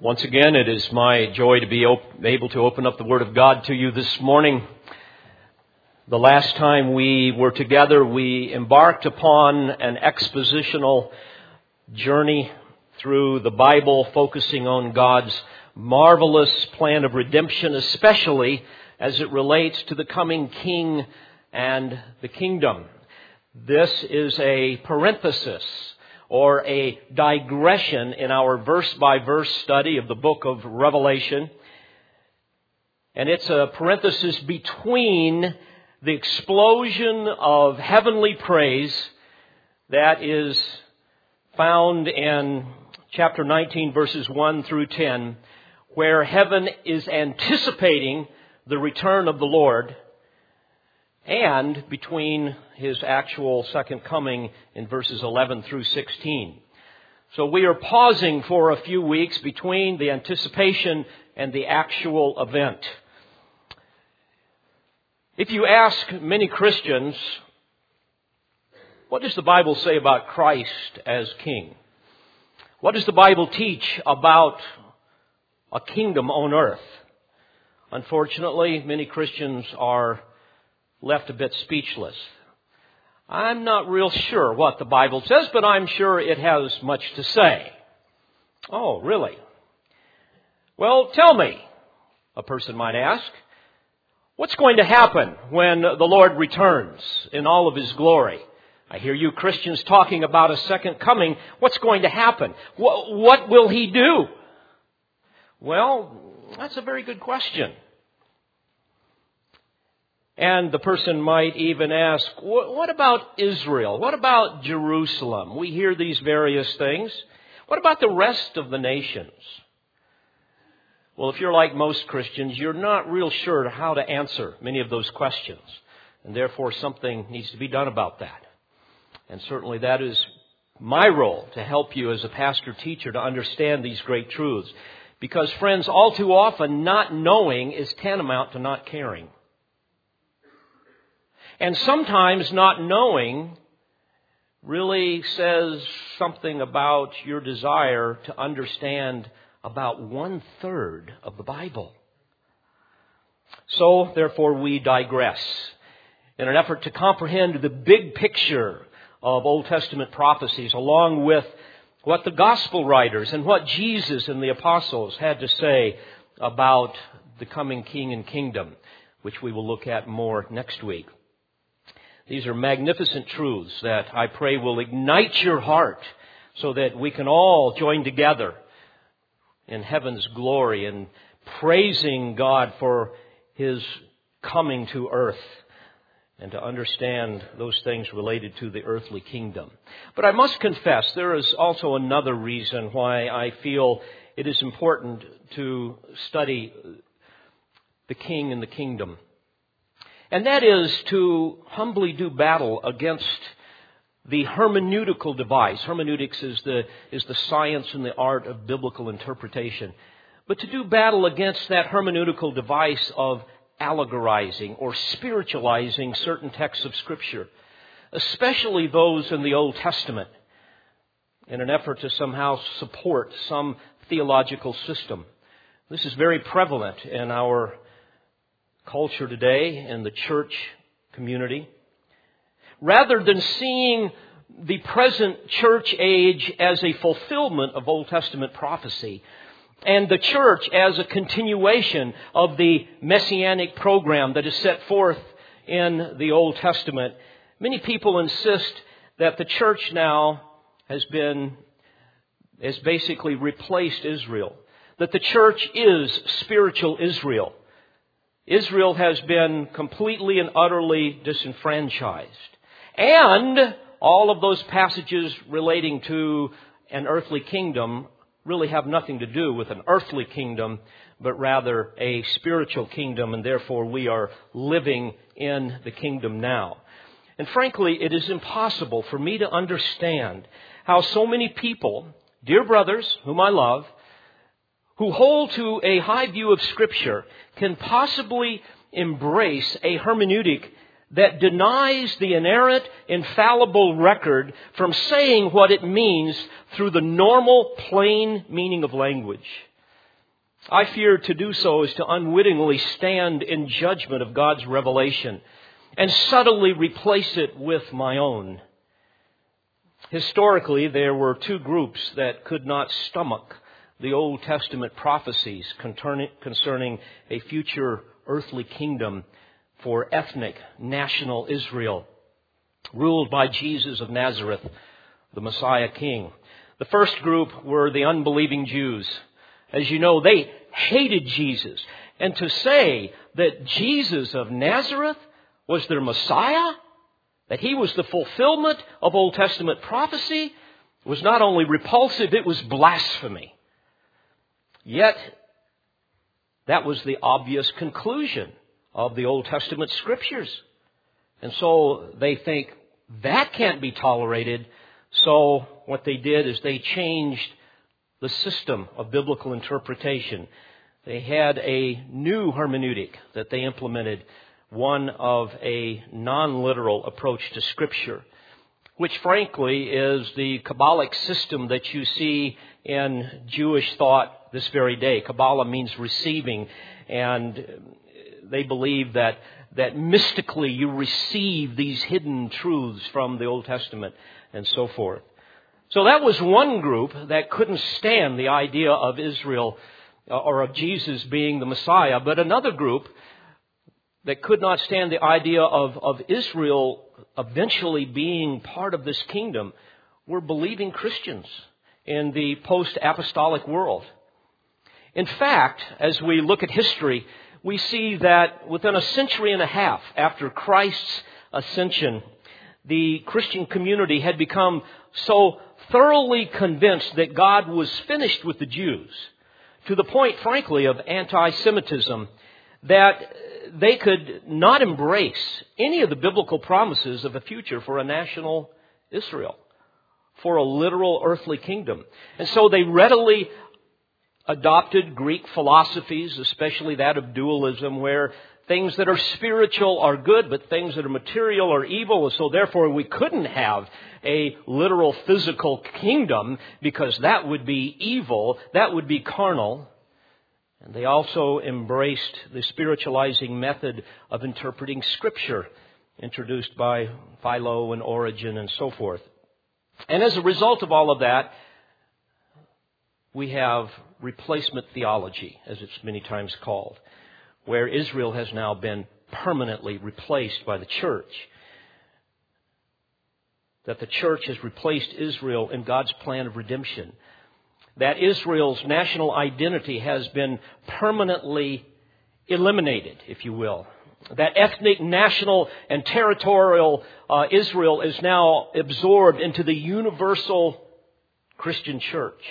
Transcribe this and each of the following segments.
Once again, it is my joy to be op- able to open up the Word of God to you this morning. The last time we were together, we embarked upon an expositional journey through the Bible, focusing on God's marvelous plan of redemption, especially as it relates to the coming King and the kingdom. This is a parenthesis or a digression in our verse by verse study of the book of Revelation. And it's a parenthesis between the explosion of heavenly praise that is found in chapter 19 verses 1 through 10, where heaven is anticipating the return of the Lord and between his actual second coming in verses 11 through 16. So we are pausing for a few weeks between the anticipation and the actual event. If you ask many Christians, what does the Bible say about Christ as King? What does the Bible teach about a kingdom on earth? Unfortunately, many Christians are left a bit speechless. I'm not real sure what the Bible says, but I'm sure it has much to say. Oh, really? Well, tell me, a person might ask, what's going to happen when the Lord returns in all of His glory? I hear you Christians talking about a second coming. What's going to happen? What will He do? Well, that's a very good question. And the person might even ask, what about Israel? What about Jerusalem? We hear these various things. What about the rest of the nations? Well, if you're like most Christians, you're not real sure how to answer many of those questions. And therefore, something needs to be done about that. And certainly that is my role to help you as a pastor teacher to understand these great truths. Because, friends, all too often, not knowing is tantamount to not caring. And sometimes not knowing really says something about your desire to understand about one third of the Bible. So, therefore, we digress. In an effort to comprehend the big picture of Old Testament prophecies, along with what the gospel writers and what Jesus and the apostles had to say about the coming king and kingdom, which we will look at more next week. These are magnificent truths that I pray will ignite your heart so that we can all join together in heaven's glory and praising God for His coming to earth and to understand those things related to the earthly kingdom. But I must confess, there is also another reason why I feel it is important to study the king and the kingdom. And that is to humbly do battle against the hermeneutical device. Hermeneutics is the, is the science and the art of biblical interpretation. But to do battle against that hermeneutical device of allegorizing or spiritualizing certain texts of Scripture, especially those in the Old Testament, in an effort to somehow support some theological system. This is very prevalent in our culture today and the church community. Rather than seeing the present church age as a fulfillment of Old Testament prophecy, and the church as a continuation of the messianic program that is set forth in the Old Testament, many people insist that the church now has been, has basically replaced Israel. That the church is spiritual Israel. Israel has been completely and utterly disenfranchised. And all of those passages relating to an earthly kingdom really have nothing to do with an earthly kingdom, but rather a spiritual kingdom, and therefore we are living in the kingdom now. And frankly, it is impossible for me to understand how so many people, dear brothers whom I love, who hold to a high view of Scripture can possibly embrace a hermeneutic that denies the inerrant, infallible record from saying what it means through the normal, plain meaning of language. I fear to do so is to unwittingly stand in judgment of God's revelation and subtly replace it with my own. Historically, there were two groups that could not stomach the Old Testament prophecies concerning a future earthly kingdom for ethnic national Israel, ruled by Jesus of Nazareth, the Messiah King. The first group were the unbelieving Jews. As you know, they hated Jesus. And to say that Jesus of Nazareth was their Messiah, that he was the fulfillment of Old Testament prophecy, was not only repulsive, it was blasphemy. Yet, that was the obvious conclusion of the Old Testament scriptures. And so they think that can't be tolerated. So what they did is they changed the system of biblical interpretation. They had a new hermeneutic that they implemented, one of a non-literal approach to scripture, which frankly is the Kabbalic system that you see in Jewish thought this very day. Kabbalah means receiving, and they believe that that mystically you receive these hidden truths from the Old Testament and so forth. So that was one group that couldn't stand the idea of Israel uh, or of Jesus being the Messiah, but another group that could not stand the idea of, of Israel eventually being part of this kingdom were believing Christians in the post apostolic world. In fact, as we look at history, we see that within a century and a half after Christ's ascension, the Christian community had become so thoroughly convinced that God was finished with the Jews, to the point, frankly, of anti Semitism, that they could not embrace any of the biblical promises of a future for a national Israel, for a literal earthly kingdom. And so they readily adopted Greek philosophies, especially that of dualism, where things that are spiritual are good, but things that are material are evil. And So therefore we couldn't have a literal physical kingdom because that would be evil. That would be carnal. And they also embraced the spiritualizing method of interpreting scripture introduced by Philo and Origen and so forth. And as a result of all of that, we have replacement theology, as it's many times called where Israel has now been permanently replaced by the church. That the church has replaced Israel in God's plan of redemption. That Israel's national identity has been permanently eliminated, if you will. That ethnic, national, and territorial uh, Israel is now absorbed into the universal Christian church.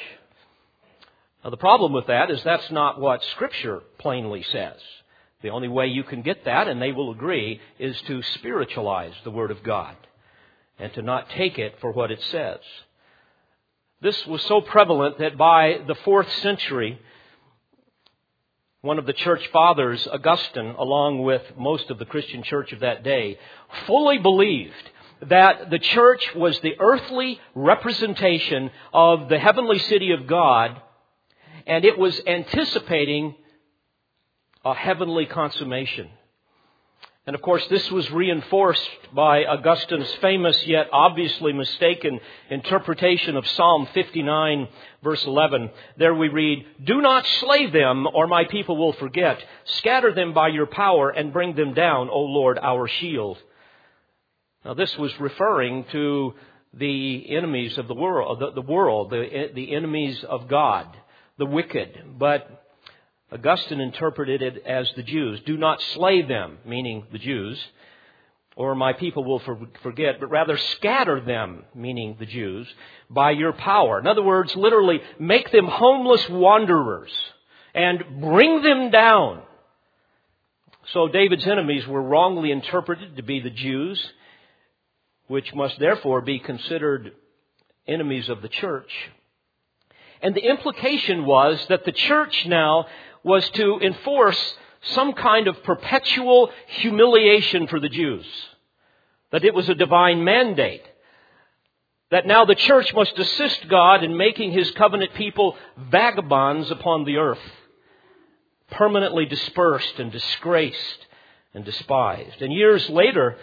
Now, the problem with that is that's not what Scripture plainly says. The only way you can get that, and they will agree, is to spiritualize the Word of God and to not take it for what it says. This was so prevalent that by the fourth century, one of the church fathers, Augustine, along with most of the Christian church of that day, fully believed that the church was the earthly representation of the heavenly city of God, and it was anticipating a heavenly consummation. And of course, this was reinforced by Augustine's famous yet obviously mistaken interpretation of Psalm 59 verse 11. There we read, Do not slay them or my people will forget. Scatter them by your power and bring them down, O Lord, our shield. Now this was referring to the enemies of the world, the, the world, the, the enemies of God, the wicked. But Augustine interpreted it as the Jews. Do not slay them, meaning the Jews, or my people will forget, but rather scatter them, meaning the Jews, by your power. In other words, literally, make them homeless wanderers and bring them down. So David's enemies were wrongly interpreted to be the Jews, which must therefore be considered enemies of the church. And the implication was that the church now was to enforce some kind of perpetual humiliation for the Jews. That it was a divine mandate. That now the church must assist God in making his covenant people vagabonds upon the earth. permanently dispersed and disgraced and despised. And years later,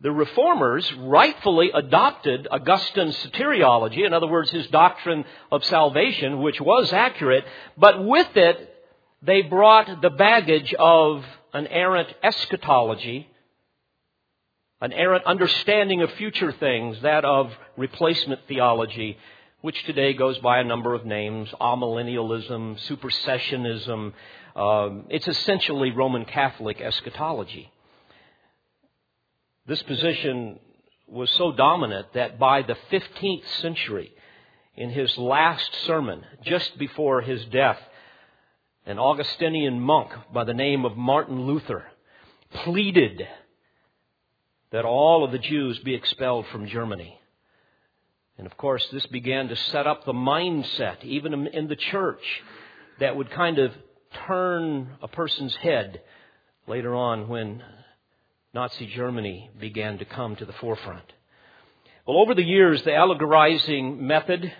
the reformers rightfully adopted Augustine's soteriology, in other words, his doctrine of salvation, which was accurate, but with it, they brought the baggage of an errant eschatology, an errant understanding of future things, that of replacement theology, which today goes by a number of names amillennialism, supersessionism. Um, it's essentially Roman Catholic eschatology. This position was so dominant that by the 15th century, in his last sermon, just before his death, an Augustinian monk by the name of Martin Luther pleaded that all of the Jews be expelled from Germany. And of course, this began to set up the mindset, even in the church, that would kind of turn a person's head later on when Nazi Germany began to come to the forefront. Well, over the years, the allegorizing method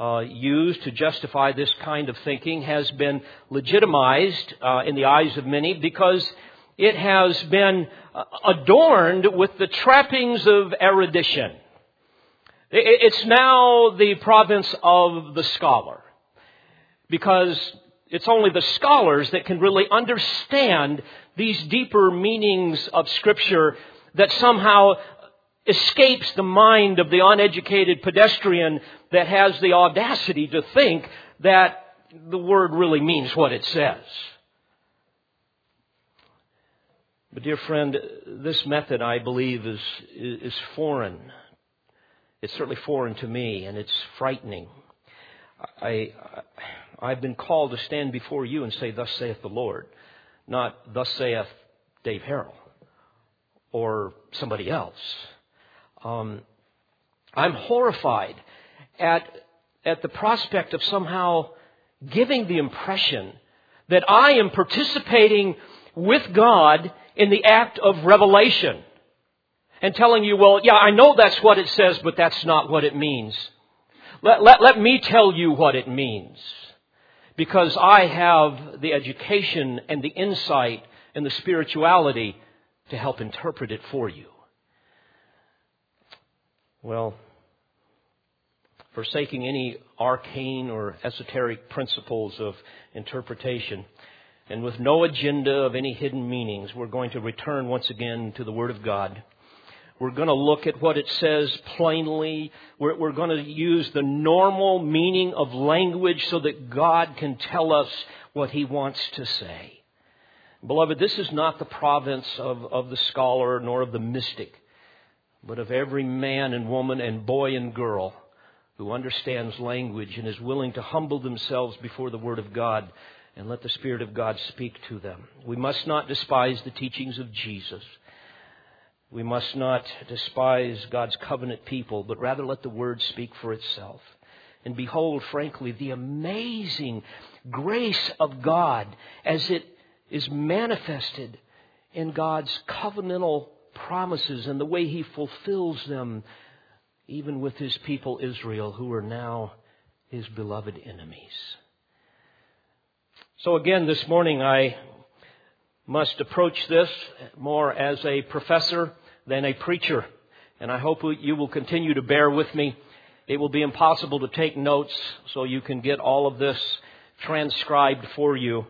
uh, used to justify this kind of thinking has been legitimized uh, in the eyes of many because it has been uh, adorned with the trappings of erudition. It's now the province of the scholar because it's only the scholars that can really understand these deeper meanings of Scripture that somehow escapes the mind of the uneducated pedestrian that has the audacity to think that the Word really means what it says. But dear friend, this method, I believe, is, is foreign. It's certainly foreign to me, and it's frightening. I, I've been called to stand before you and say, Thus saith the Lord, not Thus saith Dave Harrell or somebody else. Um, I'm horrified at, at the prospect of somehow giving the impression that I am participating with God in the act of revelation and telling you, well, yeah, I know that's what it says, but that's not what it means. Let, let, let me tell you what it means. Because I have the education and the insight and the spirituality to help interpret it for you. Well, forsaking any arcane or esoteric principles of interpretation, and with no agenda of any hidden meanings, we're going to return once again to the Word of God. We're going to look at what it says plainly. We're, we're, going to use the normal meaning of language so that God can tell us what He wants to say. Beloved, this is not the province of, of the scholar nor of the mystic, but of every man and woman and boy and girl who understands language and is willing to humble themselves before the Word of God and let the Spirit of God speak to them. We must not despise the teachings of Jesus. We must not despise God's covenant people, but rather let the word speak for itself. And behold, frankly, the amazing grace of God as it is manifested in God's covenantal promises and the way He fulfills them, even with His people Israel, who are now His beloved enemies. So again, this morning I must approach this more as a professor than a preacher. And I hope you will continue to bear with me. It will be impossible to take notes, so you can get all of this transcribed for you.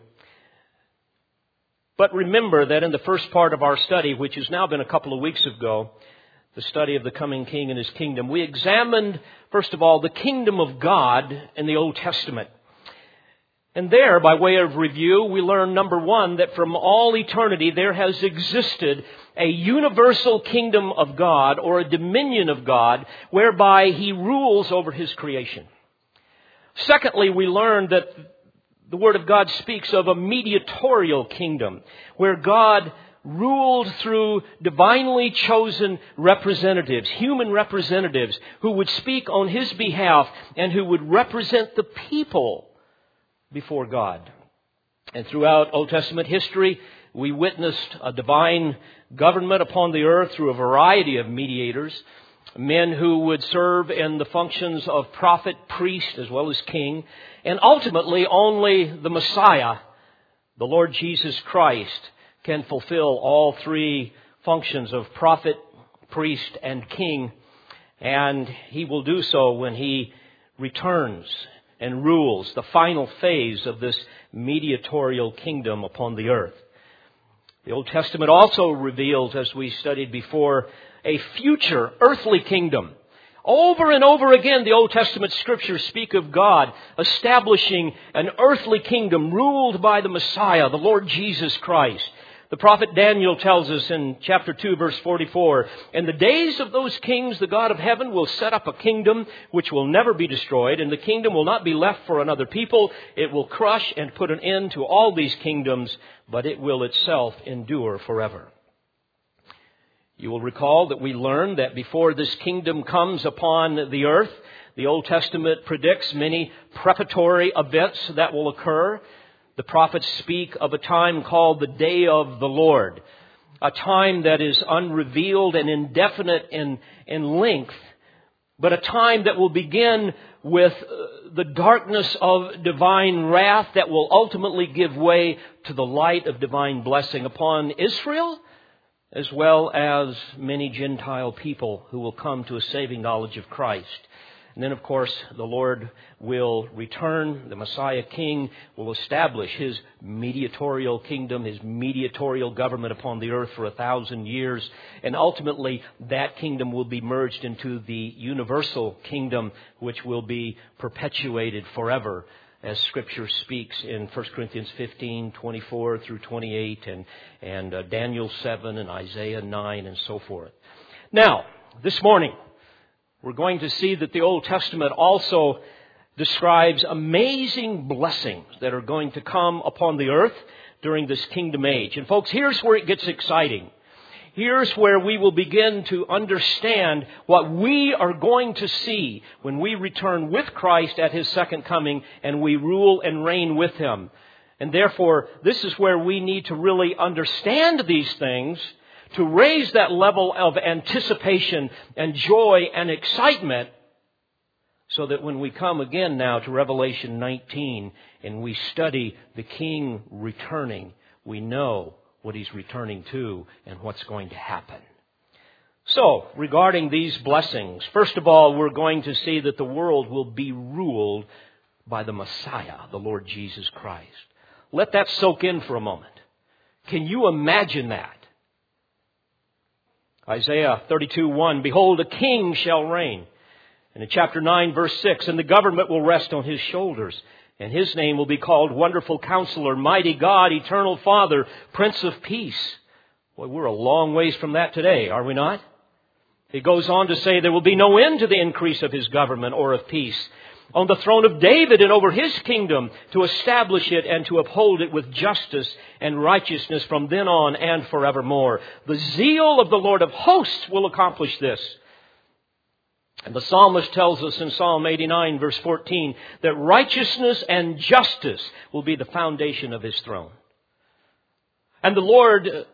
But remember that in the first part of our study, which has now been a couple of weeks ago, the study of the coming king and his kingdom, we examined, first of all, the kingdom of God in the Old Testament. And there, by way of review, we learn number one, that from all eternity there has existed a universal kingdom of God or a dominion of God whereby He rules over His creation. Secondly, we learn that the Word of God speaks of a mediatorial kingdom where God ruled through divinely chosen representatives, human representatives, who would speak on His behalf and who would represent the people before God. And throughout Old Testament history, we witnessed a divine government upon the earth through a variety of mediators, men who would serve in the functions of prophet, priest, as well as king, and ultimately only the Messiah the Lord Jesus Christ can fulfill all three functions of prophet, priest, and king, and he will do so when he returns and rules the final phase of this mediatorial kingdom upon the earth. The Old Testament also reveals, as we studied before, a future earthly kingdom. Over and over again, the Old Testament scriptures speak of God establishing an earthly kingdom ruled by the Messiah, the Lord Jesus Christ. The prophet Daniel tells us in chapter 2 verse 44, In the days of those kings, the God of heaven will set up a kingdom which will never be destroyed, and the kingdom will not be left for another people. It will crush and put an end to all these kingdoms, but it will itself endure forever. You will recall that we learned that before this kingdom comes upon the earth, the Old Testament predicts many preparatory events that will occur. The prophets speak of a time called the day of the Lord, a time that is unrevealed and indefinite in, in length, but a time that will begin with uh, the darkness of divine wrath that will ultimately give way to the light of divine blessing upon Israel as well as many Gentile people who will come to a saving knowledge of Christ. And then, of course, the Lord will return. The Messiah King will establish his mediatorial kingdom, his mediatorial government upon the earth for a thousand years. And ultimately, that kingdom will be merged into the universal kingdom, which will be perpetuated forever as Scripture speaks in 1 Corinthians 15, 24 through 28, and, and uh, Daniel 7 and Isaiah 9 and so forth. Now, this morning, we're going to see that the Old Testament also describes amazing blessings that are going to come upon the earth during this kingdom age. And folks, here's where it gets exciting. Here's where we will begin to understand what we are going to see when we return with Christ at His second coming and we rule and reign with Him. And therefore, this is where we need to really understand these things to raise that level of anticipation and joy and excitement so that when we come again now to Revelation 19 and we study the King returning, we know what he's returning to and what's going to happen. So, regarding these blessings, first of all, we're going to see that the world will be ruled by the Messiah, the Lord Jesus Christ. Let that soak in for a moment. Can you imagine that? Isaiah 32, 1, Behold, a king shall reign. And in chapter 9, verse 6, and the government will rest on his shoulders and his name will be called Wonderful Counselor, Mighty God, Eternal Father, Prince of Peace. Boy, we're a long ways from that today, are we not? He goes on to say there will be no end to the increase of his government or of peace on the throne of David and over his kingdom to establish it and to uphold it with justice and righteousness from then on and forevermore. The zeal of the Lord of hosts will accomplish this. And the psalmist tells us in Psalm 89 verse 14 that righteousness and justice will be the foundation of his throne. And the Lord uh,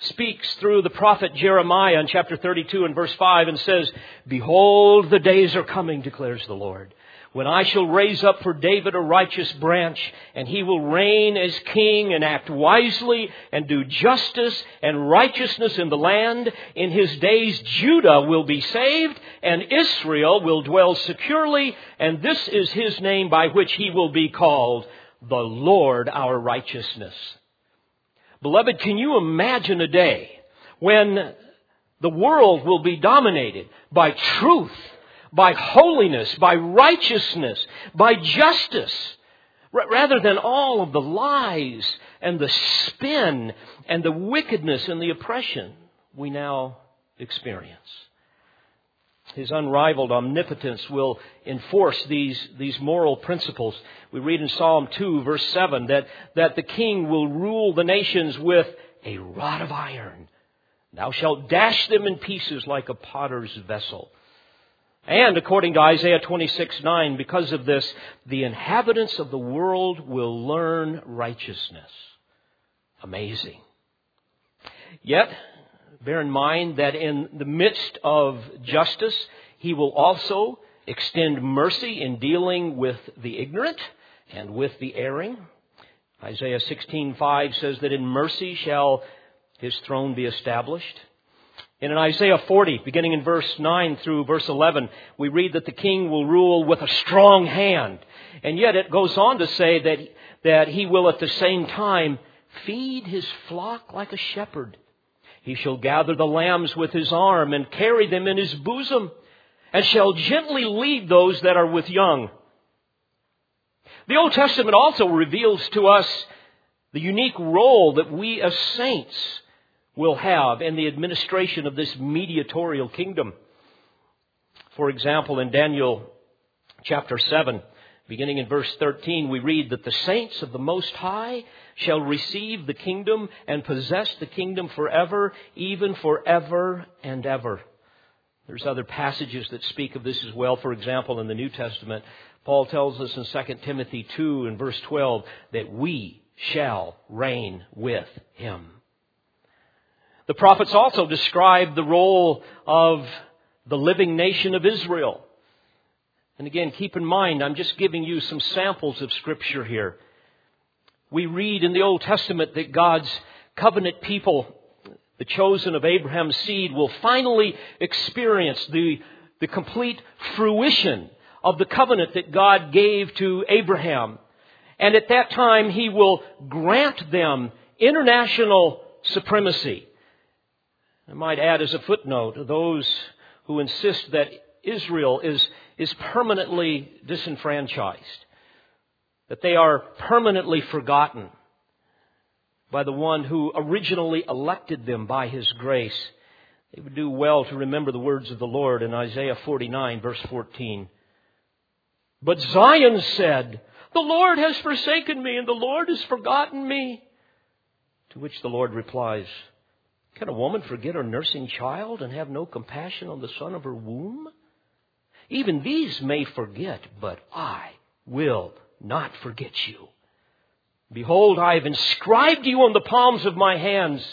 speaks through the prophet Jeremiah in chapter 32 and verse 5 and says, Behold, the days are coming, declares the Lord, when I shall raise up for David a righteous branch, and he will reign as king and act wisely and do justice and righteousness in the land. In his days, Judah will be saved and Israel will dwell securely, and this is his name by which he will be called the Lord our righteousness. Beloved, can you imagine a day when the world will be dominated by truth by holiness, by righteousness, by justice, rather than all of the lies and the spin and the wickedness and the oppression we now experience. His unrivaled omnipotence will enforce these, these moral principles. We read in Psalm 2 verse 7 that, that the king will rule the nations with a rod of iron. Thou shalt dash them in pieces like a potter's vessel. And according to Isaiah 26, 9, because of this, the inhabitants of the world will learn righteousness. Amazing. Yet, bear in mind that in the midst of justice, he will also extend mercy in dealing with the ignorant and with the erring. Isaiah 16:5 says that in mercy shall his throne be established. And in Isaiah 40, beginning in verse 9 through verse 11, we read that the king will rule with a strong hand. And yet it goes on to say that, that he will at the same time feed his flock like a shepherd. He shall gather the lambs with his arm and carry them in his bosom, and shall gently lead those that are with young. The Old Testament also reveals to us the unique role that we as saints will have in the administration of this mediatorial kingdom. For example, in Daniel chapter 7, beginning in verse 13, we read that the saints of the Most High shall receive the kingdom and possess the kingdom forever, even forever and ever. There's other passages that speak of this as well. For example, in the New Testament, Paul tells us in 2 Timothy 2 and verse 12 that we shall reign with him. The prophets also describe the role of the living nation of Israel. And again, keep in mind, I'm just giving you some samples of scripture here. We read in the Old Testament that God's covenant people, the chosen of Abraham's seed, will finally experience the, the complete fruition of the covenant that God gave to Abraham. And at that time, He will grant them international supremacy. I might add as a footnote, those who insist that Israel is, is permanently disenfranchised, that they are permanently forgotten by the one who originally elected them by His grace. They would do well to remember the words of the Lord in Isaiah 49 verse 14. But Zion said, The Lord has forsaken me and the Lord has forgotten me. To which the Lord replies, Can a woman forget her nursing child and have no compassion on the son of her womb? Even these may forget, but I will not forget you. Behold, I have inscribed you on the palms of my hands.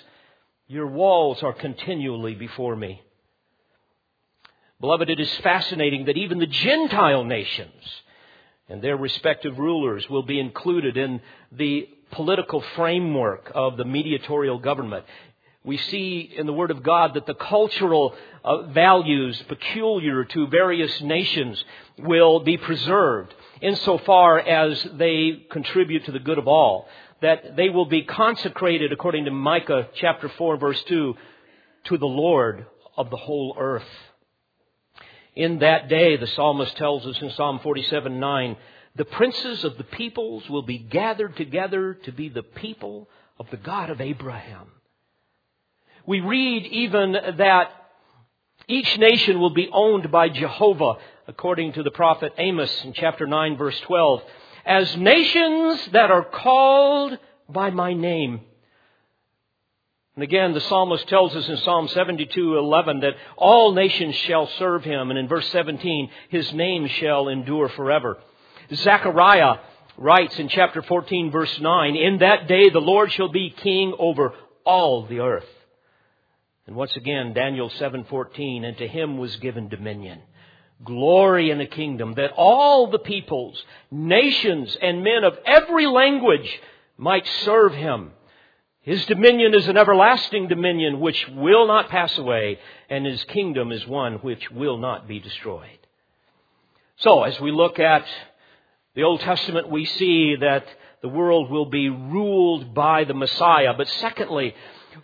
Your walls are continually before me. Beloved, it is fascinating that even the Gentile nations and their respective rulers will be included in the political framework of the mediatorial government. We see in the Word of God that the cultural uh, values peculiar to various nations will be preserved insofar as they contribute to the good of all. That they will be consecrated, according to Micah chapter 4, verse 2, to the Lord of the whole earth. In that day, the psalmist tells us in Psalm 47 9, the princes of the peoples will be gathered together to be the people of the God of Abraham. We read even that each nation will be owned by Jehovah, according to the prophet Amos in chapter 9, verse 12, as nations that are called by my name. And again, the psalmist tells us in Psalm 72:11 that all nations shall serve him, and in verse 17, his name shall endure forever. Zechariah writes in chapter 14 verse 9, In that day the Lord shall be king over all the earth. And once again, Daniel 7:14, and to him was given dominion, glory in the kingdom, that all the peoples, nations, and men of every language might serve him. His dominion is an everlasting dominion which will not pass away, and his kingdom is one which will not be destroyed. So, as we look at the Old Testament, we see that the world will be ruled by the Messiah. But secondly,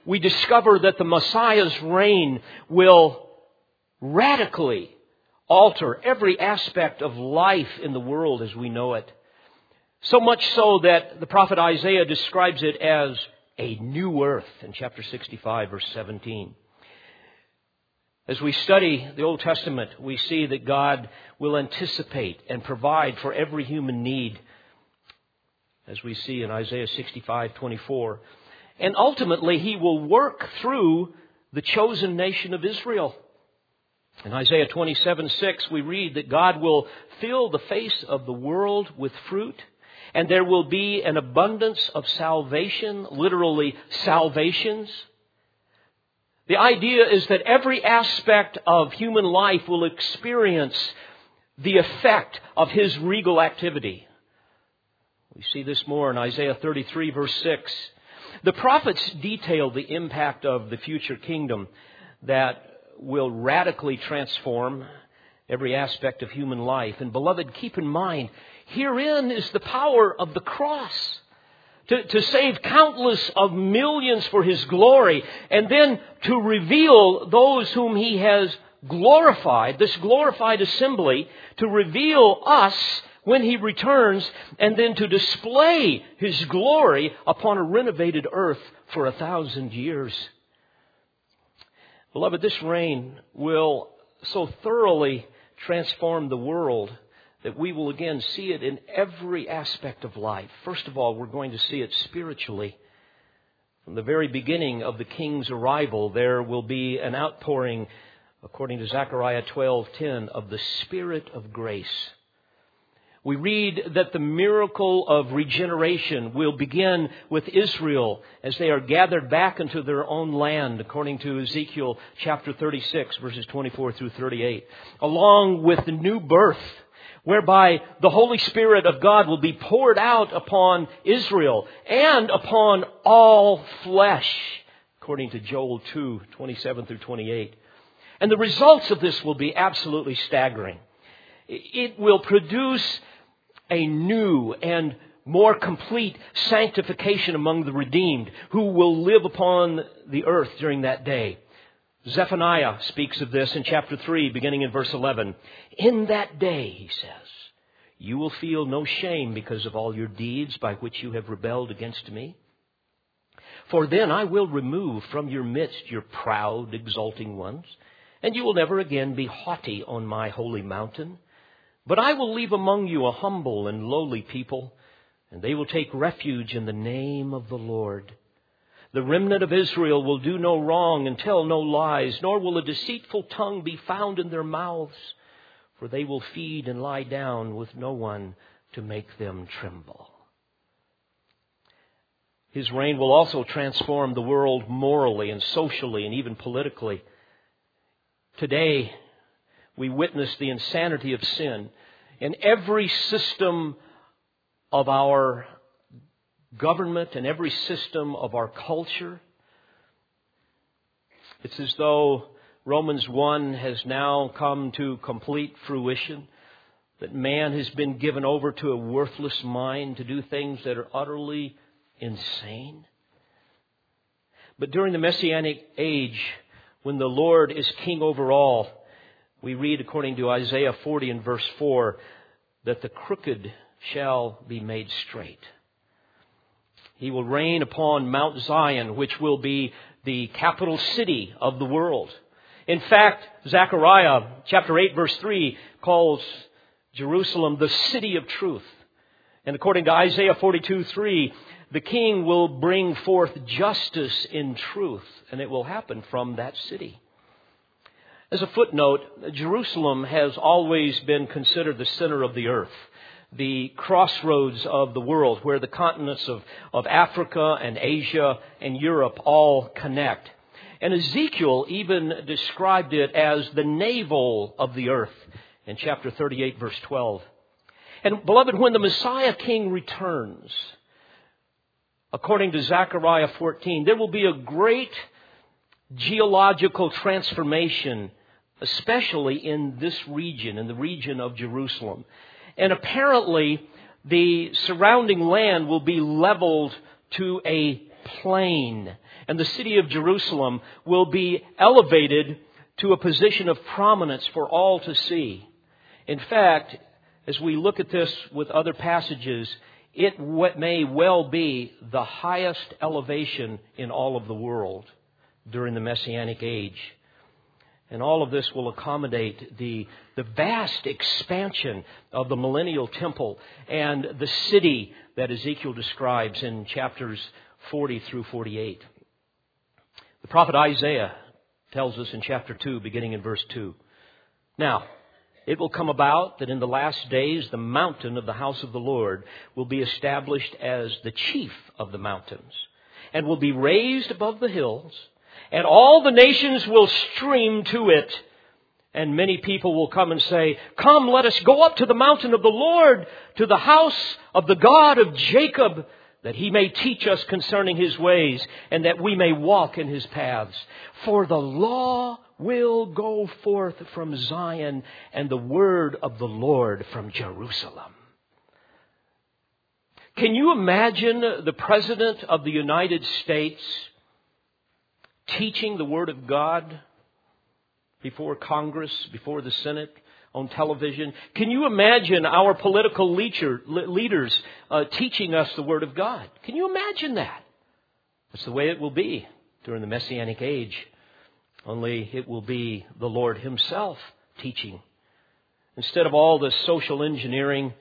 we discover that the Messiah's reign will radically alter every aspect of life in the world as we know it. So much so that the prophet Isaiah describes it as a new earth in chapter 65, verse 17. As we study the Old Testament, we see that God will anticipate and provide for every human need, as we see in Isaiah 65:24. And ultimately, He will work through the chosen nation of Israel. In Isaiah 27:6, we read that God will fill the face of the world with fruit and there will be an abundance of salvation, literally salvations. The idea is that every aspect of human life will experience the effect of His regal activity. We see this more in Isaiah 33 verse 6. The prophets detail the impact of the future kingdom that will radically transform every aspect of human life. And beloved, keep in mind, herein is the power of the cross. To, to, save countless of millions for His glory, and then to reveal those whom He has glorified, this glorified assembly, to reveal us when He returns, and then to display His glory upon a renovated earth for a thousand years. Beloved, this reign will so thoroughly transform the world that we will again see it in every aspect of life. First of all, we're going to see it spiritually. From the very beginning of the king's arrival, there will be an outpouring, according to Zechariah 12:10, of the spirit of grace we read that the miracle of regeneration will begin with Israel as they are gathered back into their own land, according to Ezekiel chapter 36, verses 24 through 38, along with the new birth, whereby the Holy Spirit of God will be poured out upon Israel and upon all flesh, according to Joel 2, 27 through 28. And the results of this will be absolutely staggering. It will produce a new and more complete sanctification among the redeemed who will live upon the earth during that day. Zephaniah speaks of this in chapter 3, beginning in verse 11. In that day, he says, you will feel no shame because of all your deeds by which you have rebelled against me. For then I will remove from your midst your proud, exulting ones, and you will never again be haughty on my holy mountain. But I will leave among you a humble and lowly people, and they will take refuge in the name of the Lord. The remnant of Israel will do no wrong and tell no lies, nor will a deceitful tongue be found in their mouths, for they will feed and lie down with no one to make them tremble. His reign will also transform the world morally and socially and even politically. Today, we witness the insanity of sin in every system of our government and every system of our culture. It's as though Romans 1 has now come to complete fruition, that man has been given over to a worthless mind to do things that are utterly insane. But during the Messianic age, when the Lord is king over all, we read according to Isaiah 40 and verse 4 that the crooked shall be made straight. He will reign upon Mount Zion, which will be the capital city of the world. In fact, Zechariah chapter 8 verse 3 calls Jerusalem the city of truth. And according to Isaiah 42 3, the king will bring forth justice in truth, and it will happen from that city. As a footnote, Jerusalem has always been considered the center of the earth, the crossroads of the world where the continents of, of Africa and Asia and Europe all connect. And Ezekiel even described it as the navel of the earth in chapter 38 verse 12. And beloved, when the Messiah King returns, according to Zechariah 14, there will be a great geological transformation especially in this region, in the region of Jerusalem. And apparently, the surrounding land will be leveled to a plain. And the city of Jerusalem will be elevated to a position of prominence for all to see. In fact, as we look at this with other passages, it may well be the highest elevation in all of the world during the Messianic age. And all of this will accommodate the, the vast expansion of the millennial temple and the city that Ezekiel describes in chapters 40 through 48. The prophet Isaiah tells us in chapter 2, beginning in verse 2. Now, it will come about that in the last days the mountain of the house of the Lord will be established as the chief of the mountains and will be raised above the hills and all the nations will stream to it. And many people will come and say, Come, let us go up to the mountain of the Lord, to the house of the God of Jacob, that he may teach us concerning his ways, and that we may walk in his paths. For the law will go forth from Zion, and the word of the Lord from Jerusalem. Can you imagine the President of the United States teaching the Word of God before Congress, before the Senate, on television? Can you imagine our political leader, leaders uh, teaching us the Word of God? Can you imagine that? That's the way it will be during the Messianic age. Only it will be the Lord Himself teaching. Instead of all this social engineering,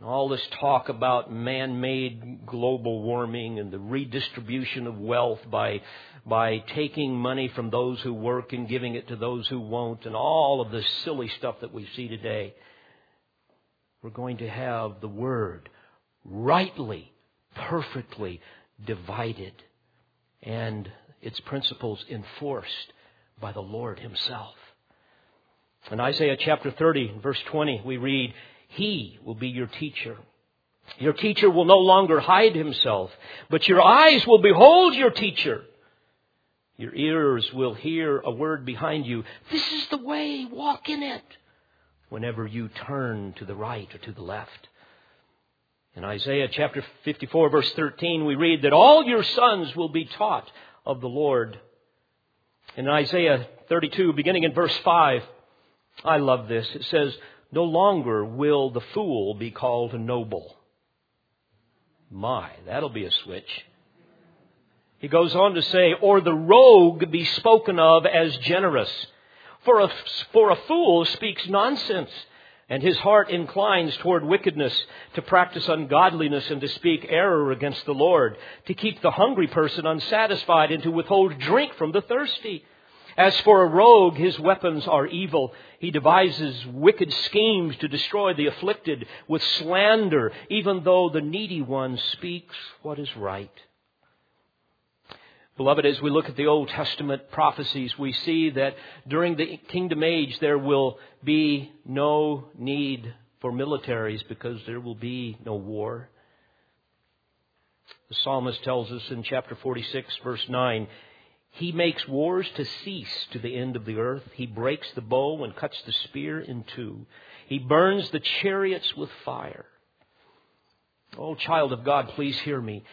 and all this talk about man-made global warming and the redistribution of wealth by, by taking money from those who work and giving it to those who won't and all of this silly stuff that we see today. We're going to have the Word rightly, perfectly divided and its principles enforced by the Lord Himself. In Isaiah chapter 30, verse 20, we read, he will be your teacher. Your teacher will no longer hide himself, but your eyes will behold your teacher. Your ears will hear a word behind you. This is the way, walk in it. Whenever you turn to the right or to the left. In Isaiah chapter 54 verse 13 we read that all your sons will be taught of the Lord. In Isaiah 32 beginning in verse 5, I love this. It says, no longer will the fool be called noble. My, that'll be a switch. He goes on to say, or the rogue be spoken of as generous. For a, for a fool speaks nonsense, and his heart inclines toward wickedness, to practice ungodliness and to speak error against the Lord, to keep the hungry person unsatisfied and to withhold drink from the thirsty. As for a rogue, his weapons are evil. He devises wicked schemes to destroy the afflicted with slander, even though the needy one speaks what is right. Beloved, as we look at the Old Testament prophecies, we see that during the kingdom age there will be no need for militaries because there will be no war. The psalmist tells us in chapter 46, verse 9, he makes wars to cease to the end of the earth. He breaks the bow and cuts the spear in two. He burns the chariots with fire. Oh, child of God, please hear me.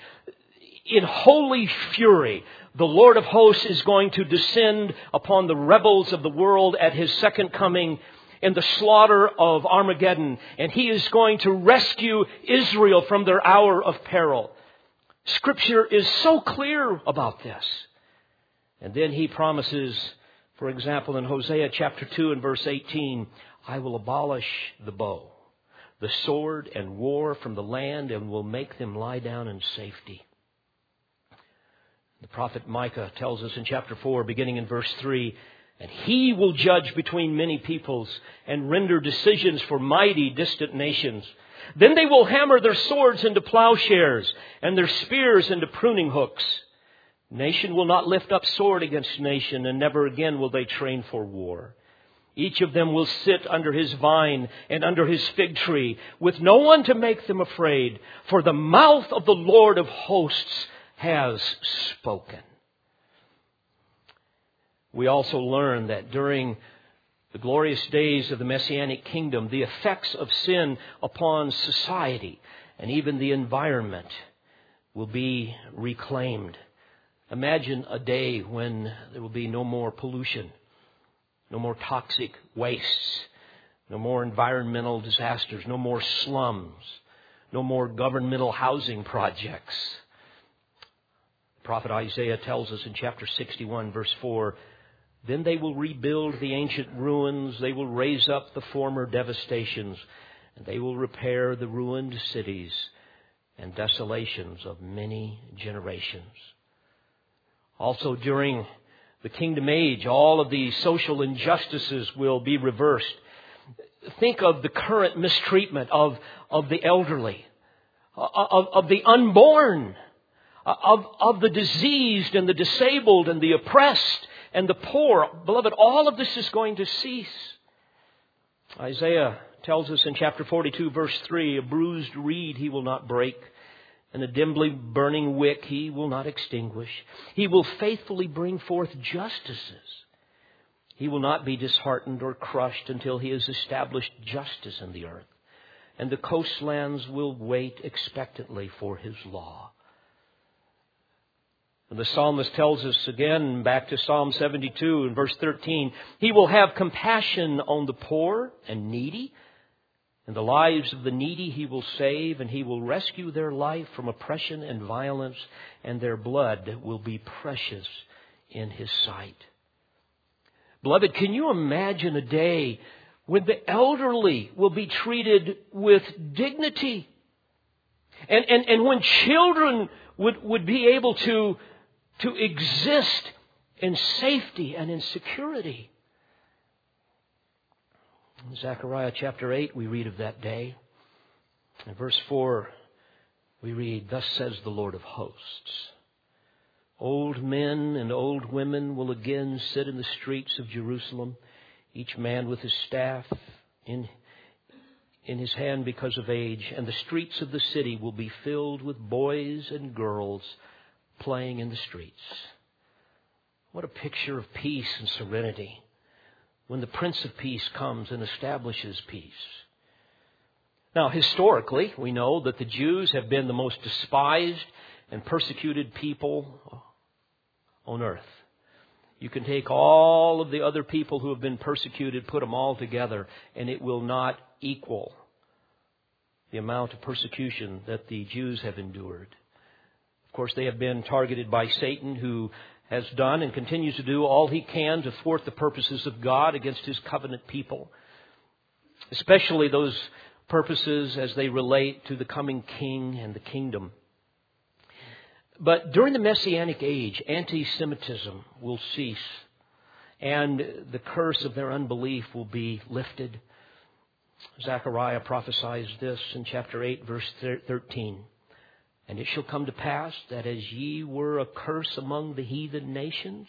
In holy fury, the Lord of hosts is going to descend upon the rebels of the world at his second coming in the slaughter of Armageddon, and he is going to rescue Israel from their hour of peril. Scripture is so clear about this. And then he promises, for example, in Hosea chapter 2 and verse 18, I will abolish the bow, the sword and war from the land and will make them lie down in safety. The prophet Micah tells us in chapter 4, beginning in verse 3, and he will judge between many peoples and render decisions for mighty distant nations. Then they will hammer their swords into plowshares and their spears into pruning hooks. Nation will not lift up sword against nation, and never again will they train for war. Each of them will sit under his vine and under his fig tree, with no one to make them afraid, for the mouth of the Lord of hosts has spoken. We also learn that during the glorious days of the Messianic kingdom, the effects of sin upon society and even the environment will be reclaimed. Imagine a day when there will be no more pollution, no more toxic wastes, no more environmental disasters, no more slums, no more governmental housing projects. prophet Isaiah tells us in chapter 61, verse 4 Then they will rebuild the ancient ruins, they will raise up the former devastations, and they will repair the ruined cities and desolations of many generations. Also, during the kingdom age, all of these social injustices will be reversed. Think of the current mistreatment of, of the elderly, of, of the unborn, of, of the diseased and the disabled and the oppressed and the poor. Beloved, all of this is going to cease. Isaiah tells us in chapter 42, verse 3 a bruised reed he will not break, and a dimly burning wick he will not extinguish. He will faithfully bring forth justices. He will not be disheartened or crushed until he has established justice in the earth and the coastlands will wait expectantly for his law. And the psalmist tells us again, back to Psalm 72 and verse 13, he will have compassion on the poor and needy, and the lives of the needy he will save, and he will rescue their life from oppression and violence, and their blood will be precious in his sight. Beloved, can you imagine a day when the elderly will be treated with dignity. And, and, and when children would, would be able to, to exist in safety and in security. In Zechariah chapter 8, we read of that day. In verse 4, we read, Thus says the Lord of hosts. Old men and old women will again sit in the streets of Jerusalem each man with his staff in, in his hand because of age, and the streets of the city will be filled with boys and girls playing in the streets. What a picture of peace and serenity when the Prince of Peace comes and establishes peace. Now, historically, we know that the Jews have been the most despised and persecuted people on earth. You can take all of the other people who have been persecuted, put them all together, and it will not equal the amount of persecution that the Jews have endured. Of course, they have been targeted by Satan, who has done and continues to do all he can to thwart the purposes of God against his covenant people, especially those purposes as they relate to the coming king and the kingdom. But during the Messianic age, anti Semitism will cease, and the curse of their unbelief will be lifted. Zechariah prophesies this in chapter 8, verse 13. And it shall come to pass that as ye were a curse among the heathen nations,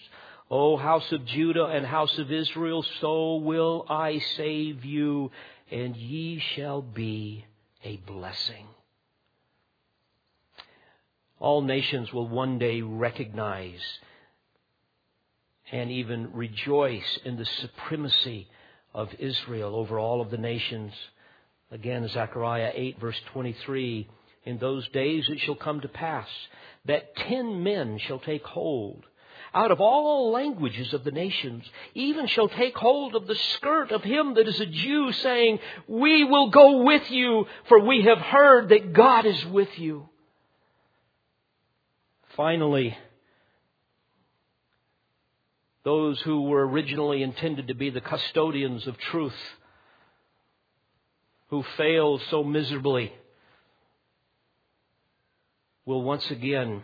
O house of Judah and house of Israel, so will I save you, and ye shall be a blessing. All nations will one day recognize and even rejoice in the supremacy of Israel over all of the nations. Again, Zechariah 8, verse 23 In those days it shall come to pass that ten men shall take hold out of all languages of the nations, even shall take hold of the skirt of him that is a Jew, saying, We will go with you, for we have heard that God is with you. Finally, those who were originally intended to be the custodians of truth, who failed so miserably, will once again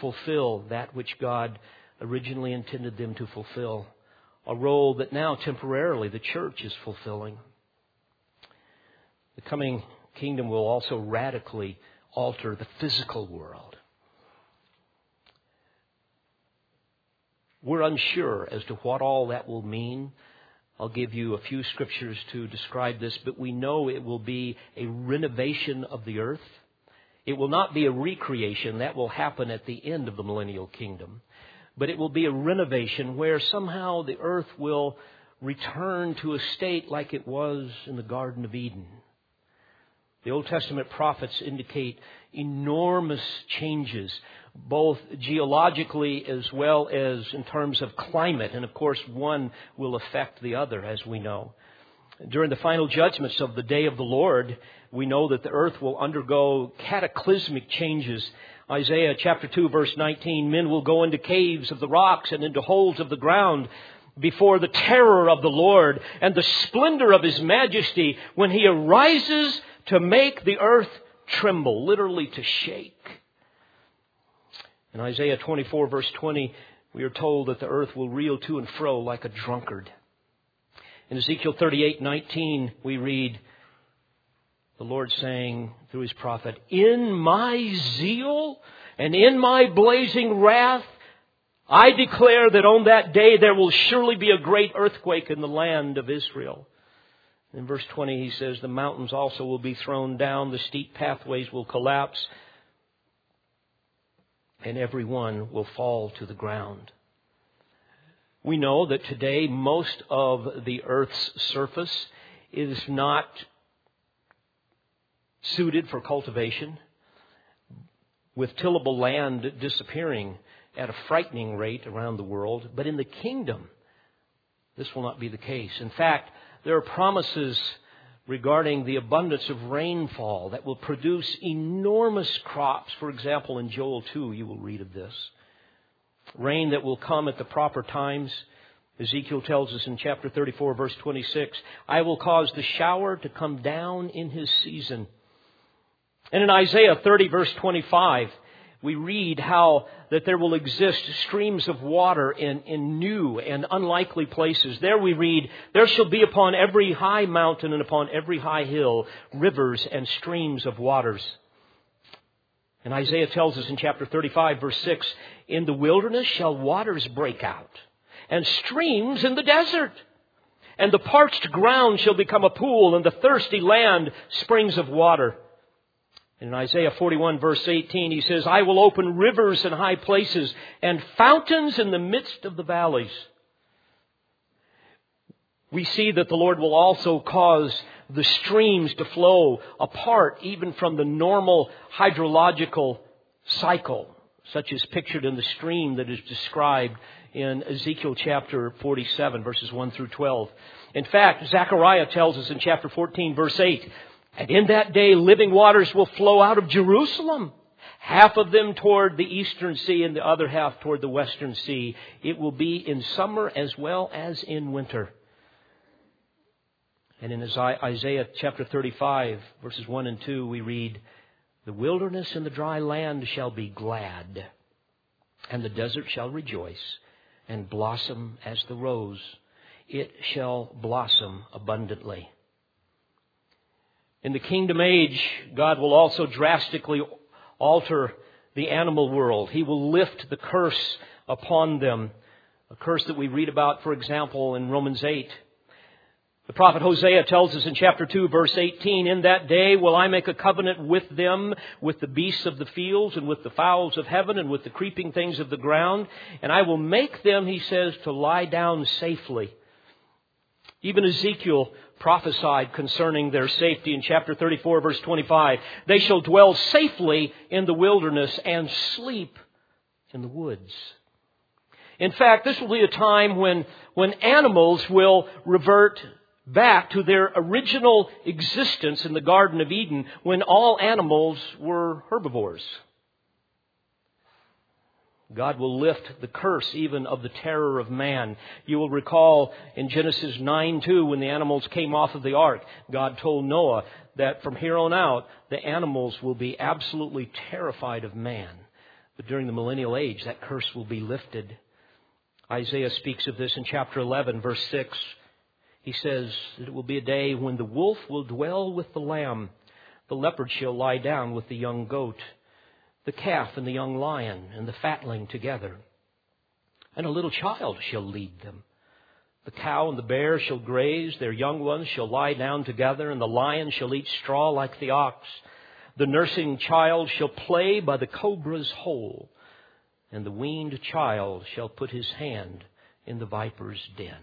fulfill that which God originally intended them to fulfill, a role that now temporarily the church is fulfilling. The coming kingdom will also radically alter the physical world. We're unsure as to what all that will mean. I'll give you a few scriptures to describe this, but we know it will be a renovation of the earth. It will not be a recreation. That will happen at the end of the millennial kingdom. But it will be a renovation where somehow the earth will return to a state like it was in the Garden of Eden. The Old Testament prophets indicate enormous changes both geologically as well as in terms of climate. And of course, one will affect the other, as we know. During the final judgments of the day of the Lord, we know that the earth will undergo cataclysmic changes. Isaiah chapter 2 verse 19, men will go into caves of the rocks and into holes of the ground before the terror of the Lord and the splendor of His majesty when He arises to make the earth tremble, literally to shake. In Isaiah 24, verse 20, we are told that the earth will reel to and fro like a drunkard. In Ezekiel 38:19 we read the Lord saying through his prophet, In my zeal and in my blazing wrath, I declare that on that day there will surely be a great earthquake in the land of Israel. In verse 20 he says, the mountains also will be thrown down, the steep pathways will collapse, and every one will fall to the ground. We know that today most of the earth's surface is not suited for cultivation, with tillable land disappearing at a frightening rate around the world. But in the kingdom, this will not be the case. In fact, there are promises regarding the abundance of rainfall that will produce enormous crops. For example, in Joel 2, you will read of this. Rain that will come at the proper times. Ezekiel tells us in chapter 34, verse 26, I will cause the shower to come down in his season and in Isaiah 30 verse 25, we read how that there will exist streams of water in, in new and unlikely places. There we read, there shall be upon every high mountain and upon every high hill rivers and streams of waters. And Isaiah tells us in chapter 35 verse 6, in the wilderness shall waters break out and streams in the desert. And the parched ground shall become a pool and the thirsty land springs of water. In Isaiah 41 verse 18, he says, I will open rivers in high places and fountains in the midst of the valleys. We see that the Lord will also cause the streams to flow apart even from the normal hydrological cycle, such as pictured in the stream that is described in Ezekiel chapter 47 verses 1 through 12. In fact, Zechariah tells us in chapter 14 verse 8 and in that day, living waters will flow out of Jerusalem. Half of them toward the eastern sea and the other half toward the western sea. It will be in summer as well as in winter. And in Isaiah chapter 35, verses 1 and 2, we read, The wilderness and the dry land shall be glad, and the desert shall rejoice and blossom as the rose. It shall blossom abundantly. In the kingdom age, God will also drastically alter the animal world. He will lift the curse upon them. A curse that we read about, for example, in Romans 8. The prophet Hosea tells us in chapter 2 verse 18, In that day will I make a covenant with them, with the beasts of the fields, and with the fowls of heaven, and with the creeping things of the ground, and I will make them, he says, to lie down safely. Even Ezekiel prophesied concerning their safety in chapter 34 verse 25. They shall dwell safely in the wilderness and sleep in the woods. In fact, this will be a time when, when animals will revert back to their original existence in the Garden of Eden when all animals were herbivores. God will lift the curse even of the terror of man. You will recall in Genesis 9 2, when the animals came off of the ark, God told Noah that from here on out, the animals will be absolutely terrified of man. But during the millennial age, that curse will be lifted. Isaiah speaks of this in chapter 11, verse 6. He says that it will be a day when the wolf will dwell with the lamb, the leopard shall lie down with the young goat the calf and the young lion and the fatling together. And a little child shall lead them. The cow and the bear shall graze, their young ones shall lie down together, and the lion shall eat straw like the ox. The nursing child shall play by the cobra's hole, and the weaned child shall put his hand in the viper's den.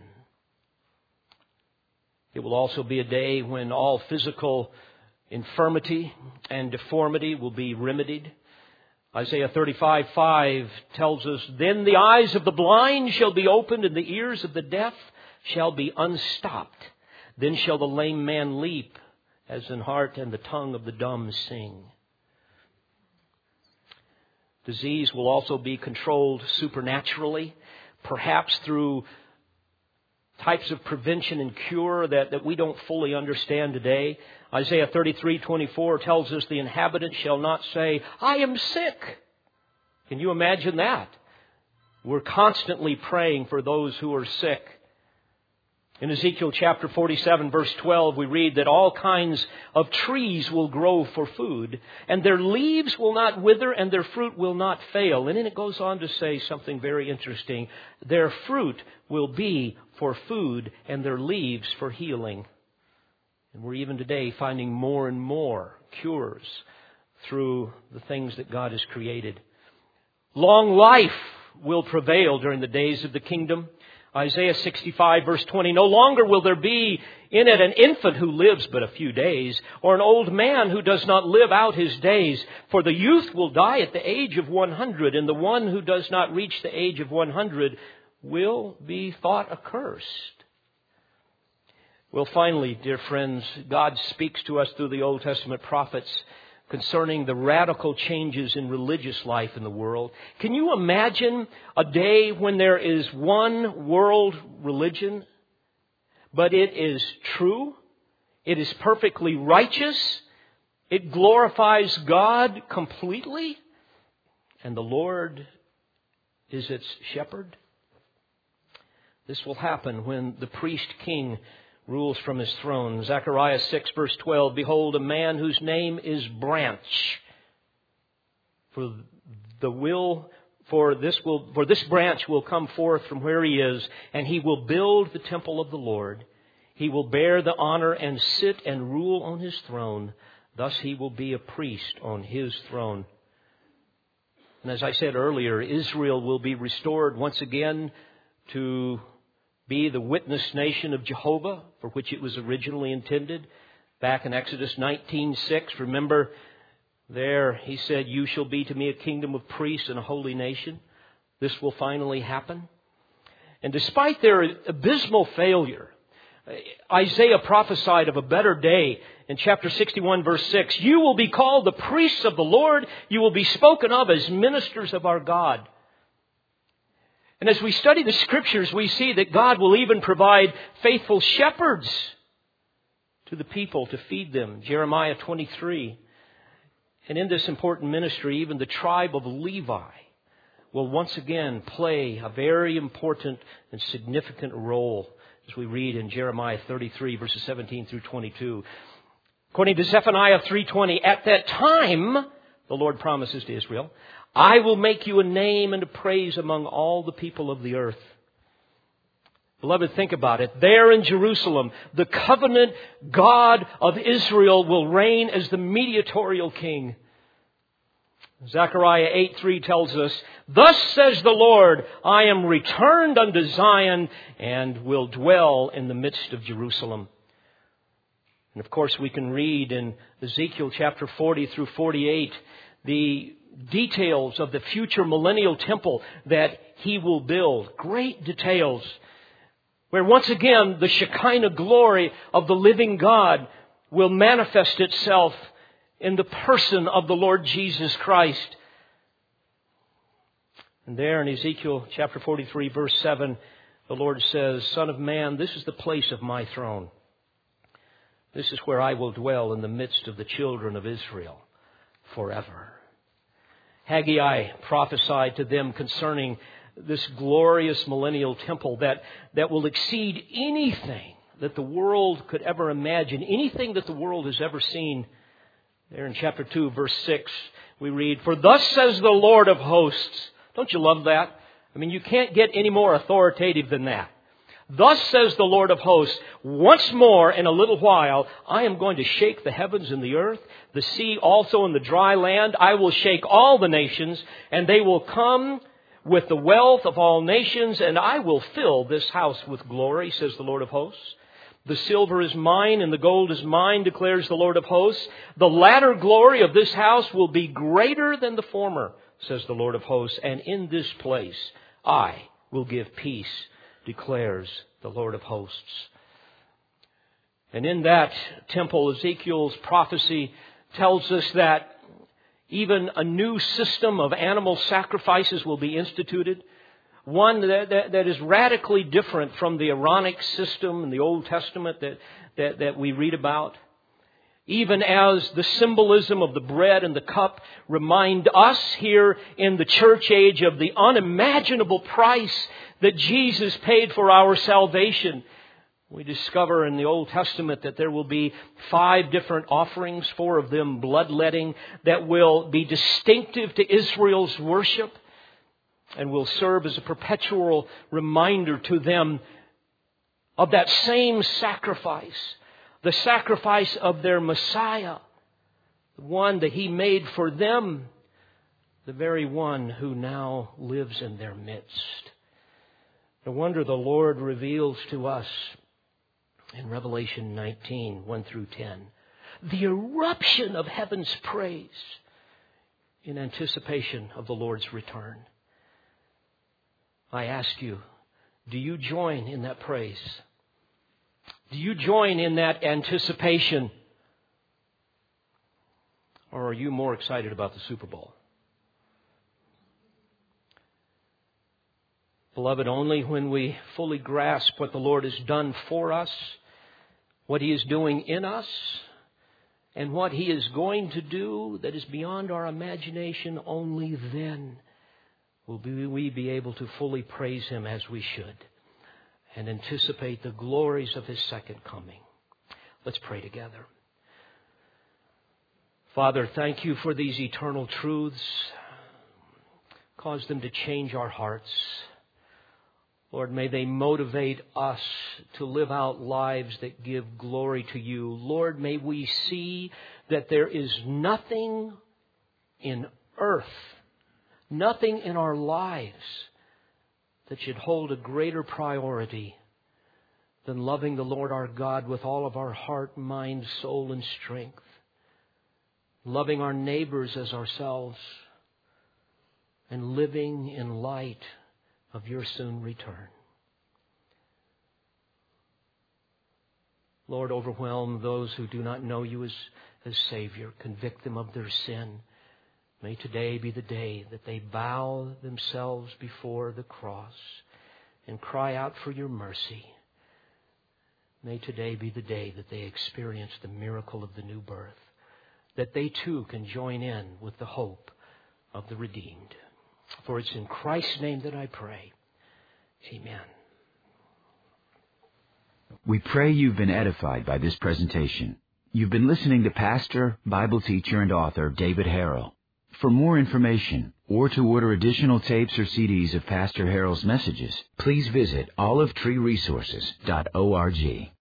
It will also be a day when all physical infirmity and deformity will be remedied. Isaiah 35, 5 tells us, Then the eyes of the blind shall be opened and the ears of the deaf shall be unstopped. Then shall the lame man leap as in hart and the tongue of the dumb sing. Disease will also be controlled supernaturally, perhaps through types of prevention and cure that, that we don't fully understand today. Isaiah 33:24 tells us the inhabitant shall not say, "I am sick." Can you imagine that? We're constantly praying for those who are sick. In Ezekiel chapter 47 verse 12, we read that all kinds of trees will grow for food, and their leaves will not wither, and their fruit will not fail. And then it goes on to say something very interesting. Their fruit will be for food, and their leaves for healing. And we're even today finding more and more cures through the things that God has created. Long life will prevail during the days of the kingdom. Isaiah 65 verse 20, no longer will there be in it an infant who lives but a few days, or an old man who does not live out his days, for the youth will die at the age of 100, and the one who does not reach the age of 100 will be thought accursed. Well, finally, dear friends, God speaks to us through the Old Testament prophets concerning the radical changes in religious life in the world. Can you imagine a day when there is one world religion, but it is true, it is perfectly righteous, it glorifies God completely, and the Lord is its shepherd? This will happen when the priest king rules from his throne. Zechariah 6 verse 12, Behold, a man whose name is Branch. For the will, for this will, for this branch will come forth from where he is, and he will build the temple of the Lord. He will bear the honor and sit and rule on his throne. Thus he will be a priest on his throne. And as I said earlier, Israel will be restored once again to be the witness nation of Jehovah for which it was originally intended. Back in Exodus 19:6, remember there he said, "You shall be to me a kingdom of priests and a holy nation." This will finally happen. And despite their abysmal failure, Isaiah prophesied of a better day in chapter 61 verse 6. You will be called the priests of the Lord. You will be spoken of as ministers of our God. And as we study the scriptures, we see that God will even provide faithful shepherds to the people to feed them. Jeremiah 23. And in this important ministry, even the tribe of Levi will once again play a very important and significant role as we read in Jeremiah 33 verses 17 through 22. According to Zephaniah 3:20, at that time, the Lord promises to Israel, I will make you a name and a praise among all the people of the earth. Beloved, think about it. There in Jerusalem, the covenant God of Israel will reign as the mediatorial king. Zechariah 8:3 tells us, "Thus says the Lord, I am returned unto Zion and will dwell in the midst of Jerusalem." And of course, we can read in Ezekiel chapter 40 through 48 the details of the future millennial temple that he will build. Great details. Where once again the Shekinah glory of the living God will manifest itself in the person of the Lord Jesus Christ. And there in Ezekiel chapter 43 verse 7, the Lord says, Son of man, this is the place of my throne. This is where I will dwell in the midst of the children of Israel forever. Haggai prophesied to them concerning this glorious millennial temple that, that will exceed anything that the world could ever imagine, anything that the world has ever seen. There in chapter 2, verse 6, we read, For thus says the Lord of hosts. Don't you love that? I mean, you can't get any more authoritative than that. Thus says the Lord of hosts, once more in a little while, I am going to shake the heavens and the earth, the sea also and the dry land. I will shake all the nations, and they will come with the wealth of all nations, and I will fill this house with glory, says the Lord of hosts. The silver is mine and the gold is mine, declares the Lord of hosts. The latter glory of this house will be greater than the former, says the Lord of hosts, and in this place I will give peace declares the Lord of hosts. And in that temple, Ezekiel's prophecy tells us that even a new system of animal sacrifices will be instituted. One that, that, that is radically different from the Aaronic system in the Old Testament that, that, that we read about even as the symbolism of the bread and the cup remind us here in the church age of the unimaginable price that Jesus paid for our salvation. We discover in the Old Testament that there will be five different offerings, four of them bloodletting, that will be distinctive to Israel's worship and will serve as a perpetual reminder to them of that same sacrifice, the sacrifice of their Messiah, the one that He made for them, the very one who now lives in their midst. No wonder the Lord reveals to us in Revelation 19, 1 through 10. The eruption of heaven's praise in anticipation of the Lord's return. I ask you, do you join in that praise? Do you join in that anticipation? Or are you more excited about the Super Bowl? Beloved, only when we fully grasp what the Lord has done for us what He is doing in us, and what He is going to do that is beyond our imagination, only then will we be able to fully praise Him as we should and anticipate the glories of His second coming. Let's pray together. Father, thank you for these eternal truths. Cause them to change our hearts. Lord, may they motivate us to live out lives that give glory to you. Lord, may we see that there is nothing in earth, nothing in our lives that should hold a greater priority than loving the Lord our God with all of our heart, mind, soul, and strength, loving our neighbors as ourselves, and living in light of your soon return. Lord, overwhelm those who do not know you as, as Savior. Convict them of their sin. May today be the day that they bow themselves before the cross and cry out for your mercy. May today be the day that they experience the miracle of the new birth, that they too can join in with the hope of the redeemed. For it's in Christ's name that I pray. Amen. We pray you've been edified by this presentation. You've been listening to Pastor, Bible teacher, and author David Harrell. For more information or to order additional tapes or CDs of Pastor Harrell's messages, please visit olivetreeresources.org.